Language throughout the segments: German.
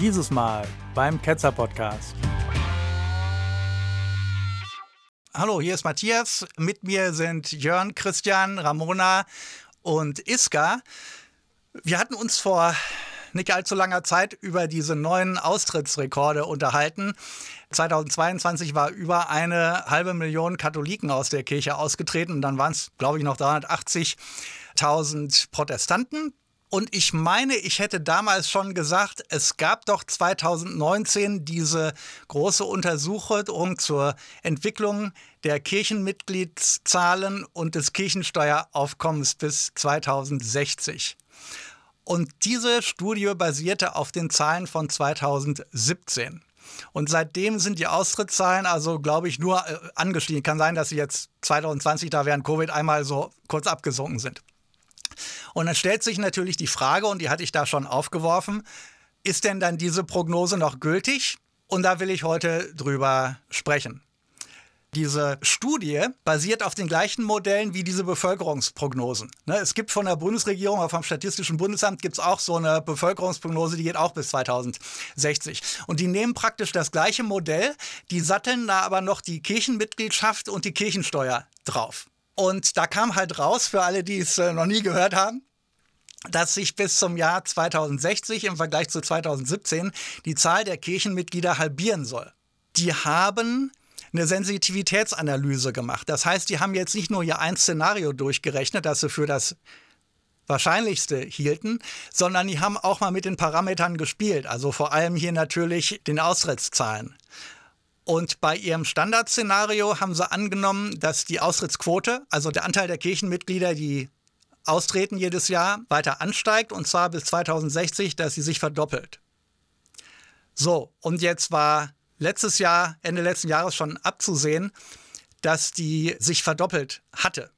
Dieses Mal beim Ketzer Podcast. Hallo, hier ist Matthias. Mit mir sind Jörn, Christian, Ramona und Iska. Wir hatten uns vor nicht allzu langer Zeit über diese neuen Austrittsrekorde unterhalten. 2022 war über eine halbe Million Katholiken aus der Kirche ausgetreten und dann waren es, glaube ich, noch 380.000 Protestanten. Und ich meine, ich hätte damals schon gesagt, es gab doch 2019 diese große Untersuchung zur Entwicklung der Kirchenmitgliedszahlen und des Kirchensteueraufkommens bis 2060. Und diese Studie basierte auf den Zahlen von 2017. Und seitdem sind die Austrittszahlen also, glaube ich, nur äh, angestiegen. Kann sein, dass sie jetzt 2020 da während Covid einmal so kurz abgesunken sind. Und dann stellt sich natürlich die Frage, und die hatte ich da schon aufgeworfen, ist denn dann diese Prognose noch gültig? Und da will ich heute drüber sprechen. Diese Studie basiert auf den gleichen Modellen wie diese Bevölkerungsprognosen. Ne, es gibt von der Bundesregierung, vom Statistischen Bundesamt, gibt es auch so eine Bevölkerungsprognose, die geht auch bis 2060. Und die nehmen praktisch das gleiche Modell, die satteln da aber noch die Kirchenmitgliedschaft und die Kirchensteuer drauf. Und da kam halt raus, für alle, die es äh, noch nie gehört haben, dass sich bis zum Jahr 2060 im Vergleich zu 2017 die Zahl der Kirchenmitglieder halbieren soll. Die haben eine Sensitivitätsanalyse gemacht. Das heißt, die haben jetzt nicht nur ihr ein Szenario durchgerechnet, das sie für das Wahrscheinlichste hielten, sondern die haben auch mal mit den Parametern gespielt. Also vor allem hier natürlich den Austrittszahlen. Und bei ihrem Standardszenario haben sie angenommen, dass die Austrittsquote, also der Anteil der Kirchenmitglieder, die austreten jedes Jahr, weiter ansteigt und zwar bis 2060, dass sie sich verdoppelt. So, und jetzt war letztes Jahr, Ende letzten Jahres schon abzusehen, dass die sich verdoppelt hatte.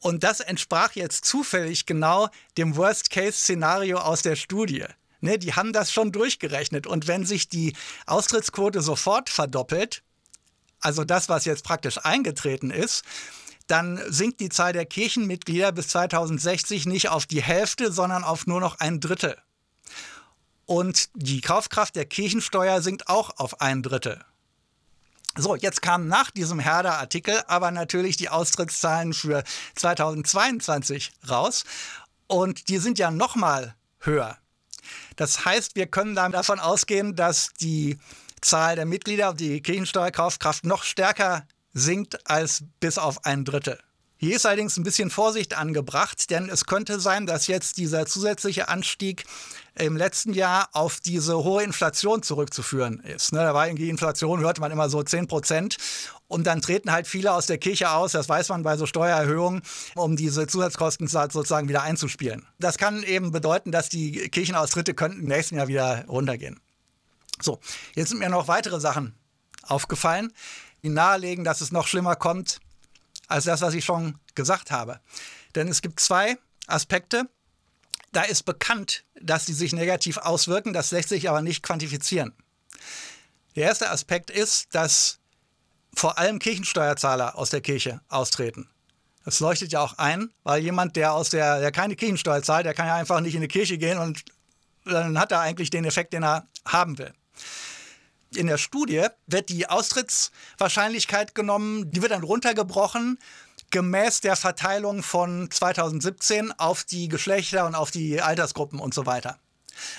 Und das entsprach jetzt zufällig genau dem Worst-Case-Szenario aus der Studie. Ne, die haben das schon durchgerechnet. Und wenn sich die Austrittsquote sofort verdoppelt, also das, was jetzt praktisch eingetreten ist, dann sinkt die Zahl der Kirchenmitglieder bis 2060 nicht auf die Hälfte, sondern auf nur noch ein Drittel. Und die Kaufkraft der Kirchensteuer sinkt auch auf ein Drittel. So, jetzt kamen nach diesem Herder-Artikel aber natürlich die Austrittszahlen für 2022 raus. Und die sind ja nochmal höher. Das heißt, wir können davon ausgehen, dass die Zahl der Mitglieder, die Kirchensteuerkaufkraft noch stärker sinkt als bis auf ein Drittel. Hier ist allerdings ein bisschen Vorsicht angebracht, denn es könnte sein, dass jetzt dieser zusätzliche Anstieg im letzten Jahr auf diese hohe Inflation zurückzuführen ist. Ne, da war irgendwie Inflation, hörte man immer so 10 Prozent. Und dann treten halt viele aus der Kirche aus, das weiß man bei so Steuererhöhungen, um diese Zusatzkosten sozusagen wieder einzuspielen. Das kann eben bedeuten, dass die Kirchenaustritte könnten im nächsten Jahr wieder runtergehen. So, jetzt sind mir noch weitere Sachen aufgefallen, die nahelegen, dass es noch schlimmer kommt als das, was ich schon gesagt habe. Denn es gibt zwei Aspekte. Da ist bekannt, dass die sich negativ auswirken, das lässt sich aber nicht quantifizieren. Der erste Aspekt ist, dass vor allem Kirchensteuerzahler aus der Kirche austreten. Das leuchtet ja auch ein, weil jemand, der aus der, der keine Kirchensteuer zahlt, der kann ja einfach nicht in die Kirche gehen und dann hat er eigentlich den Effekt, den er haben will in der Studie wird die Austrittswahrscheinlichkeit genommen, die wird dann runtergebrochen gemäß der Verteilung von 2017 auf die Geschlechter und auf die Altersgruppen und so weiter.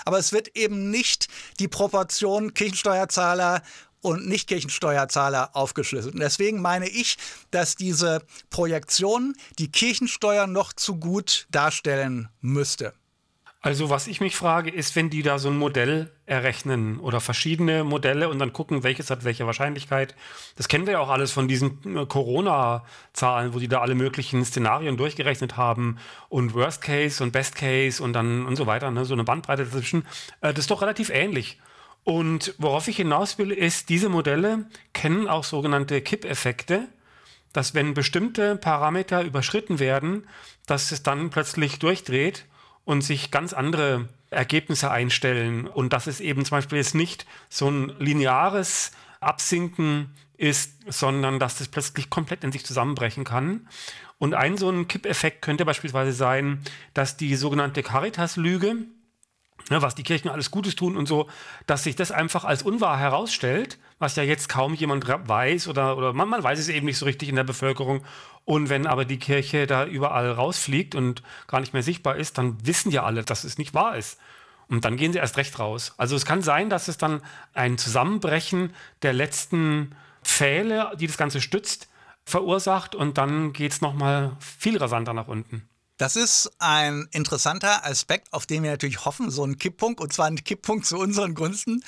Aber es wird eben nicht die Proportion Kirchensteuerzahler und Nicht-Kirchensteuerzahler aufgeschlüsselt. Und deswegen meine ich, dass diese Projektion die Kirchensteuer noch zu gut darstellen müsste. Also was ich mich frage, ist, wenn die da so ein Modell errechnen oder verschiedene Modelle und dann gucken, welches hat welche Wahrscheinlichkeit. Das kennen wir ja auch alles von diesen äh, Corona-Zahlen, wo die da alle möglichen Szenarien durchgerechnet haben und Worst Case und Best Case und dann und so weiter, ne? so eine Bandbreite dazwischen. Äh, das ist doch relativ ähnlich. Und worauf ich hinaus will, ist, diese Modelle kennen auch sogenannte Kippeffekte, dass wenn bestimmte Parameter überschritten werden, dass es dann plötzlich durchdreht und sich ganz andere Ergebnisse einstellen. Und dass es eben zum Beispiel jetzt nicht so ein lineares Absinken ist, sondern dass das plötzlich komplett in sich zusammenbrechen kann. Und ein so ein Kippeffekt könnte beispielsweise sein, dass die sogenannte Caritas-Lüge, was die Kirchen alles Gutes tun und so, dass sich das einfach als unwahr herausstellt, was ja jetzt kaum jemand weiß oder, oder man, man weiß es eben nicht so richtig in der Bevölkerung. Und wenn aber die Kirche da überall rausfliegt und gar nicht mehr sichtbar ist, dann wissen ja alle, dass es nicht wahr ist. Und dann gehen sie erst recht raus. Also es kann sein, dass es dann ein Zusammenbrechen der letzten Pfähle, die das Ganze stützt, verursacht und dann geht es nochmal viel rasanter nach unten. Das ist ein interessanter Aspekt, auf den wir natürlich hoffen, so ein Kipppunkt, und zwar ein Kipppunkt zu unseren Gunsten.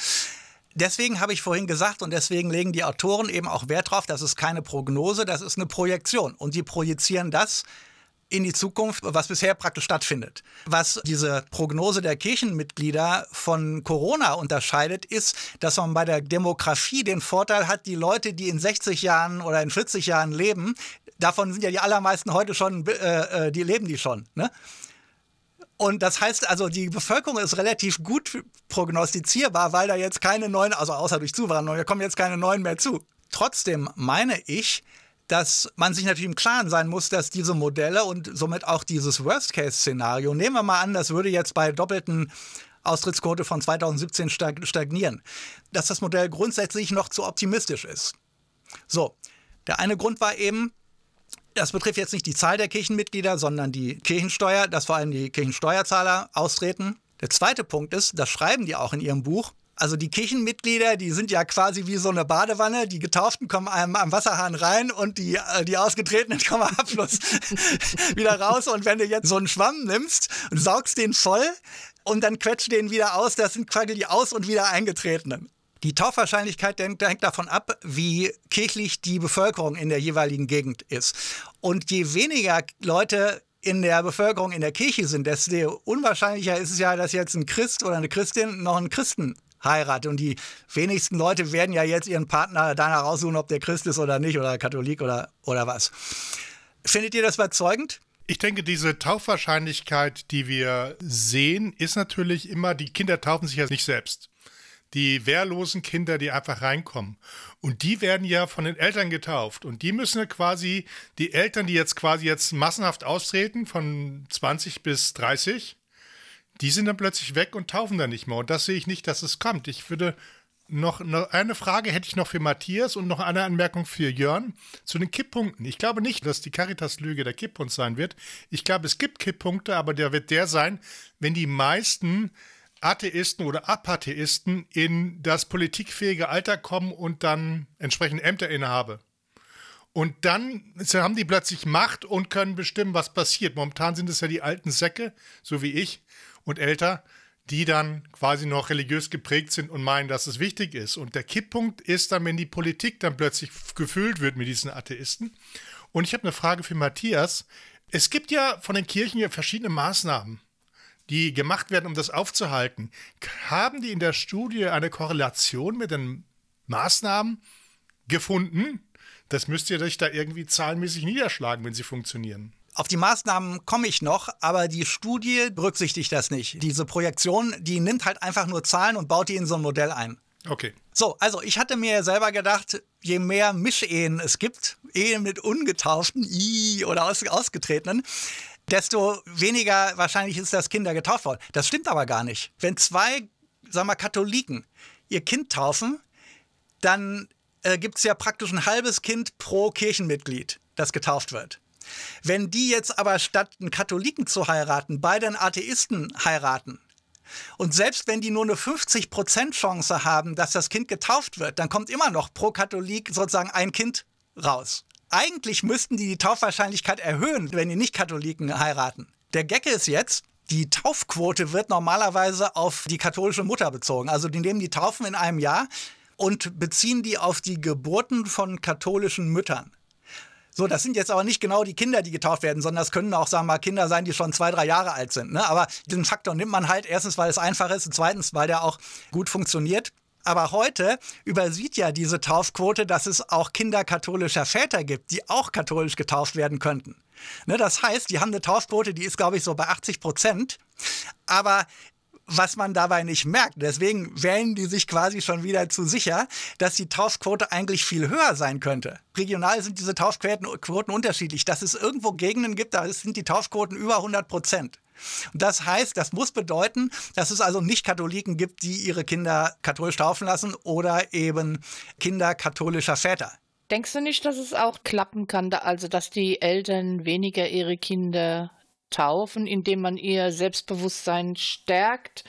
Deswegen habe ich vorhin gesagt und deswegen legen die Autoren eben auch Wert darauf, das ist keine Prognose, das ist eine Projektion. Und die projizieren das in die Zukunft, was bisher praktisch stattfindet. Was diese Prognose der Kirchenmitglieder von Corona unterscheidet, ist, dass man bei der Demografie den Vorteil hat, die Leute, die in 60 Jahren oder in 40 Jahren leben, davon sind ja die allermeisten heute schon, äh, äh, die leben die schon. Ne? Und das heißt also, die Bevölkerung ist relativ gut prognostizierbar, weil da jetzt keine neuen, also außer durch Zuwanderung, da kommen jetzt keine neuen mehr zu. Trotzdem meine ich, dass man sich natürlich im Klaren sein muss, dass diese Modelle und somit auch dieses Worst-Case-Szenario, nehmen wir mal an, das würde jetzt bei doppelten Austrittsquote von 2017 stagnieren, dass das Modell grundsätzlich noch zu optimistisch ist. So, der eine Grund war eben, das betrifft jetzt nicht die Zahl der Kirchenmitglieder, sondern die Kirchensteuer, dass vor allem die Kirchensteuerzahler austreten. Der zweite Punkt ist, das schreiben die auch in ihrem Buch, also die Kirchenmitglieder, die sind ja quasi wie so eine Badewanne. Die Getauften kommen am, am Wasserhahn rein und die, äh, die Ausgetretenen kommen am Abfluss wieder raus. Und wenn du jetzt so einen Schwamm nimmst und saugst den voll und dann quetscht den wieder aus, das sind quasi die Aus- und wieder Eingetretenen. Die Taufwahrscheinlichkeit hängt davon ab, wie kirchlich die Bevölkerung in der jeweiligen Gegend ist. Und je weniger Leute in der Bevölkerung in der Kirche sind, desto unwahrscheinlicher ist es ja, dass jetzt ein Christ oder eine Christin noch einen Christen heiratet. Und die wenigsten Leute werden ja jetzt ihren Partner danach aussuchen, ob der Christ ist oder nicht oder Katholik oder, oder was. Findet ihr das überzeugend? Ich denke, diese Taufwahrscheinlichkeit, die wir sehen, ist natürlich immer, die Kinder taufen sich ja nicht selbst die wehrlosen Kinder, die einfach reinkommen. Und die werden ja von den Eltern getauft. Und die müssen ja quasi, die Eltern, die jetzt quasi jetzt massenhaft austreten, von 20 bis 30, die sind dann plötzlich weg und taufen dann nicht mehr. Und das sehe ich nicht, dass es kommt. Ich würde noch, noch, eine Frage hätte ich noch für Matthias und noch eine Anmerkung für Jörn zu den Kipppunkten. Ich glaube nicht, dass die Caritas-Lüge der Kipppunkt sein wird. Ich glaube, es gibt Kipppunkte, aber der wird der sein, wenn die meisten Atheisten oder Apatheisten in das politikfähige Alter kommen und dann entsprechend Ämter innehabe. Und dann haben die plötzlich Macht und können bestimmen, was passiert. Momentan sind es ja die alten Säcke, so wie ich und älter, die dann quasi noch religiös geprägt sind und meinen, dass es wichtig ist. Und der Kipppunkt ist dann, wenn die Politik dann plötzlich gefüllt wird mit diesen Atheisten. Und ich habe eine Frage für Matthias. Es gibt ja von den Kirchen ja verschiedene Maßnahmen die gemacht werden, um das aufzuhalten, haben die in der Studie eine Korrelation mit den Maßnahmen gefunden? Das müsst ihr euch da irgendwie zahlenmäßig niederschlagen, wenn sie funktionieren. Auf die Maßnahmen komme ich noch, aber die Studie berücksichtigt das nicht. Diese Projektion, die nimmt halt einfach nur Zahlen und baut die in so ein Modell ein. Okay. So, also ich hatte mir selber gedacht, je mehr Mischehen es gibt, Ehen mit Ungetauften, I oder aus, Ausgetretenen, desto weniger wahrscheinlich ist, dass Kinder getauft worden. Das stimmt aber gar nicht. Wenn zwei, sagen wir, Katholiken ihr Kind taufen, dann äh, gibt es ja praktisch ein halbes Kind pro Kirchenmitglied, das getauft wird. Wenn die jetzt aber statt einen Katholiken zu heiraten, beide einen Atheisten heiraten, und selbst wenn die nur eine 50% Chance haben, dass das Kind getauft wird, dann kommt immer noch pro Katholik sozusagen ein Kind raus. Eigentlich müssten die die Taufwahrscheinlichkeit erhöhen, wenn die Nicht-Katholiken heiraten. Der Gecke ist jetzt, die Taufquote wird normalerweise auf die katholische Mutter bezogen. Also die nehmen die Taufen in einem Jahr und beziehen die auf die Geburten von katholischen Müttern. So, das sind jetzt aber nicht genau die Kinder, die getauft werden, sondern das können auch, sagen wir mal, Kinder sein, die schon zwei, drei Jahre alt sind. Ne? Aber diesen Faktor nimmt man halt erstens, weil es einfach ist und zweitens, weil der auch gut funktioniert. Aber heute übersieht ja diese Taufquote, dass es auch Kinder katholischer Väter gibt, die auch katholisch getauft werden könnten. Ne, das heißt, die haben eine Taufquote, die ist, glaube ich, so bei 80 Prozent. Aber was man dabei nicht merkt. Deswegen wählen die sich quasi schon wieder zu sicher, dass die Taufquote eigentlich viel höher sein könnte. Regional sind diese Taufquoten Quoten unterschiedlich. Dass es irgendwo Gegenden gibt, da sind die Taufquoten über 100 Prozent. Und das heißt, das muss bedeuten, dass es also nicht Katholiken gibt, die ihre Kinder katholisch taufen lassen oder eben Kinder katholischer Väter. Denkst du nicht, dass es auch klappen kann, also dass die Eltern weniger ihre Kinder taufen, indem man ihr Selbstbewusstsein stärkt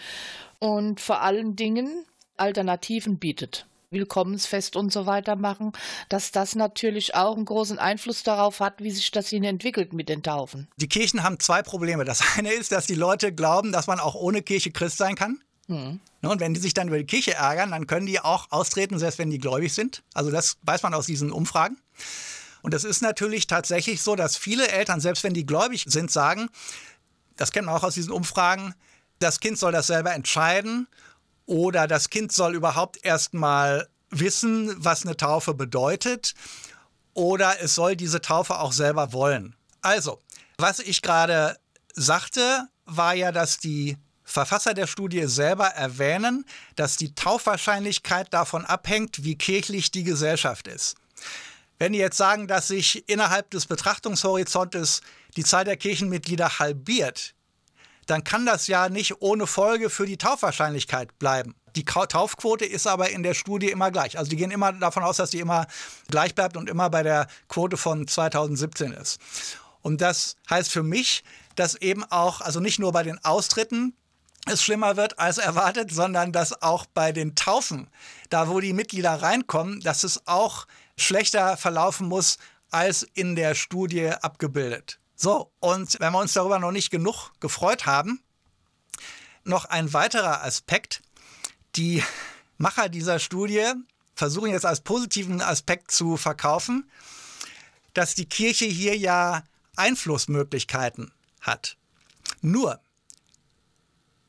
und vor allen Dingen Alternativen bietet? Willkommensfest und so weiter machen, dass das natürlich auch einen großen Einfluss darauf hat, wie sich das hier entwickelt mit den Taufen. Die Kirchen haben zwei Probleme. Das eine ist, dass die Leute glauben, dass man auch ohne Kirche Christ sein kann. Mhm. Und wenn die sich dann über die Kirche ärgern, dann können die auch austreten, selbst wenn die gläubig sind. Also das weiß man aus diesen Umfragen. Und es ist natürlich tatsächlich so, dass viele Eltern, selbst wenn die gläubig sind, sagen, das kennen wir auch aus diesen Umfragen, das Kind soll das selber entscheiden oder das Kind soll überhaupt erst mal wissen, was eine Taufe bedeutet oder es soll diese Taufe auch selber wollen. Also, was ich gerade sagte, war ja, dass die Verfasser der Studie selber erwähnen, dass die Taufwahrscheinlichkeit davon abhängt, wie kirchlich die Gesellschaft ist. Wenn die jetzt sagen, dass sich innerhalb des Betrachtungshorizontes die Zahl der Kirchenmitglieder halbiert, dann kann das ja nicht ohne Folge für die Taufwahrscheinlichkeit bleiben. Die Taufquote ist aber in der Studie immer gleich. Also die gehen immer davon aus, dass die immer gleich bleibt und immer bei der Quote von 2017 ist. Und das heißt für mich, dass eben auch, also nicht nur bei den Austritten es schlimmer wird als erwartet, sondern dass auch bei den Taufen, da wo die Mitglieder reinkommen, dass es auch schlechter verlaufen muss als in der Studie abgebildet. So, und wenn wir uns darüber noch nicht genug gefreut haben, noch ein weiterer Aspekt. Die Macher dieser Studie versuchen jetzt als positiven Aspekt zu verkaufen, dass die Kirche hier ja Einflussmöglichkeiten hat. Nur,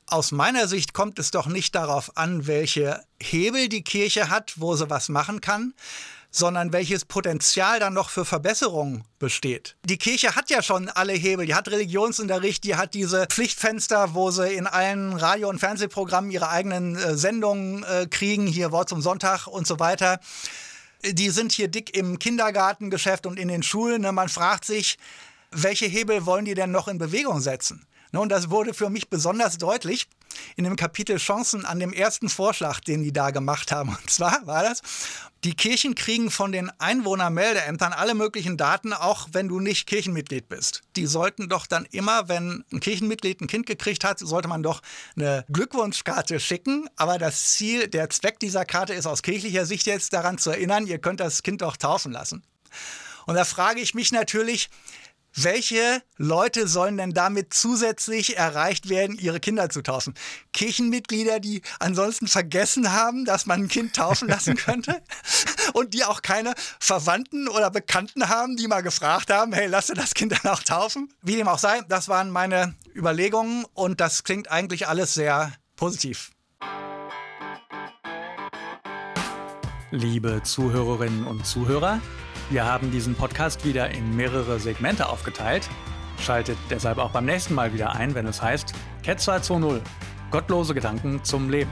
aus meiner Sicht kommt es doch nicht darauf an, welche Hebel die Kirche hat, wo sie was machen kann, sondern welches Potenzial dann noch für Verbesserungen besteht. Die Kirche hat ja schon alle Hebel. Die hat Religionsunterricht, die hat diese Pflichtfenster, wo sie in allen Radio- und Fernsehprogrammen ihre eigenen äh, Sendungen äh, kriegen, hier Wort zum Sonntag und so weiter. Die sind hier dick im Kindergartengeschäft und in den Schulen. Ne? Man fragt sich, welche Hebel wollen die denn noch in Bewegung setzen? Und das wurde für mich besonders deutlich in dem Kapitel Chancen an dem ersten Vorschlag, den die da gemacht haben. Und zwar war das, die Kirchen kriegen von den Einwohnermeldeämtern alle möglichen Daten, auch wenn du nicht Kirchenmitglied bist. Die sollten doch dann immer, wenn ein Kirchenmitglied ein Kind gekriegt hat, sollte man doch eine Glückwunschkarte schicken. Aber das Ziel, der Zweck dieser Karte ist aus kirchlicher Sicht jetzt daran zu erinnern, ihr könnt das Kind doch taufen lassen. Und da frage ich mich natürlich, welche Leute sollen denn damit zusätzlich erreicht werden, ihre Kinder zu taufen? Kirchenmitglieder, die ansonsten vergessen haben, dass man ein Kind taufen lassen könnte und die auch keine Verwandten oder Bekannten haben, die mal gefragt haben, hey, lass das Kind dann auch taufen? Wie dem auch sei, das waren meine Überlegungen und das klingt eigentlich alles sehr positiv. Liebe Zuhörerinnen und Zuhörer, wir haben diesen Podcast wieder in mehrere Segmente aufgeteilt. Schaltet deshalb auch beim nächsten Mal wieder ein, wenn es heißt Cat 220 Gottlose Gedanken zum Leben.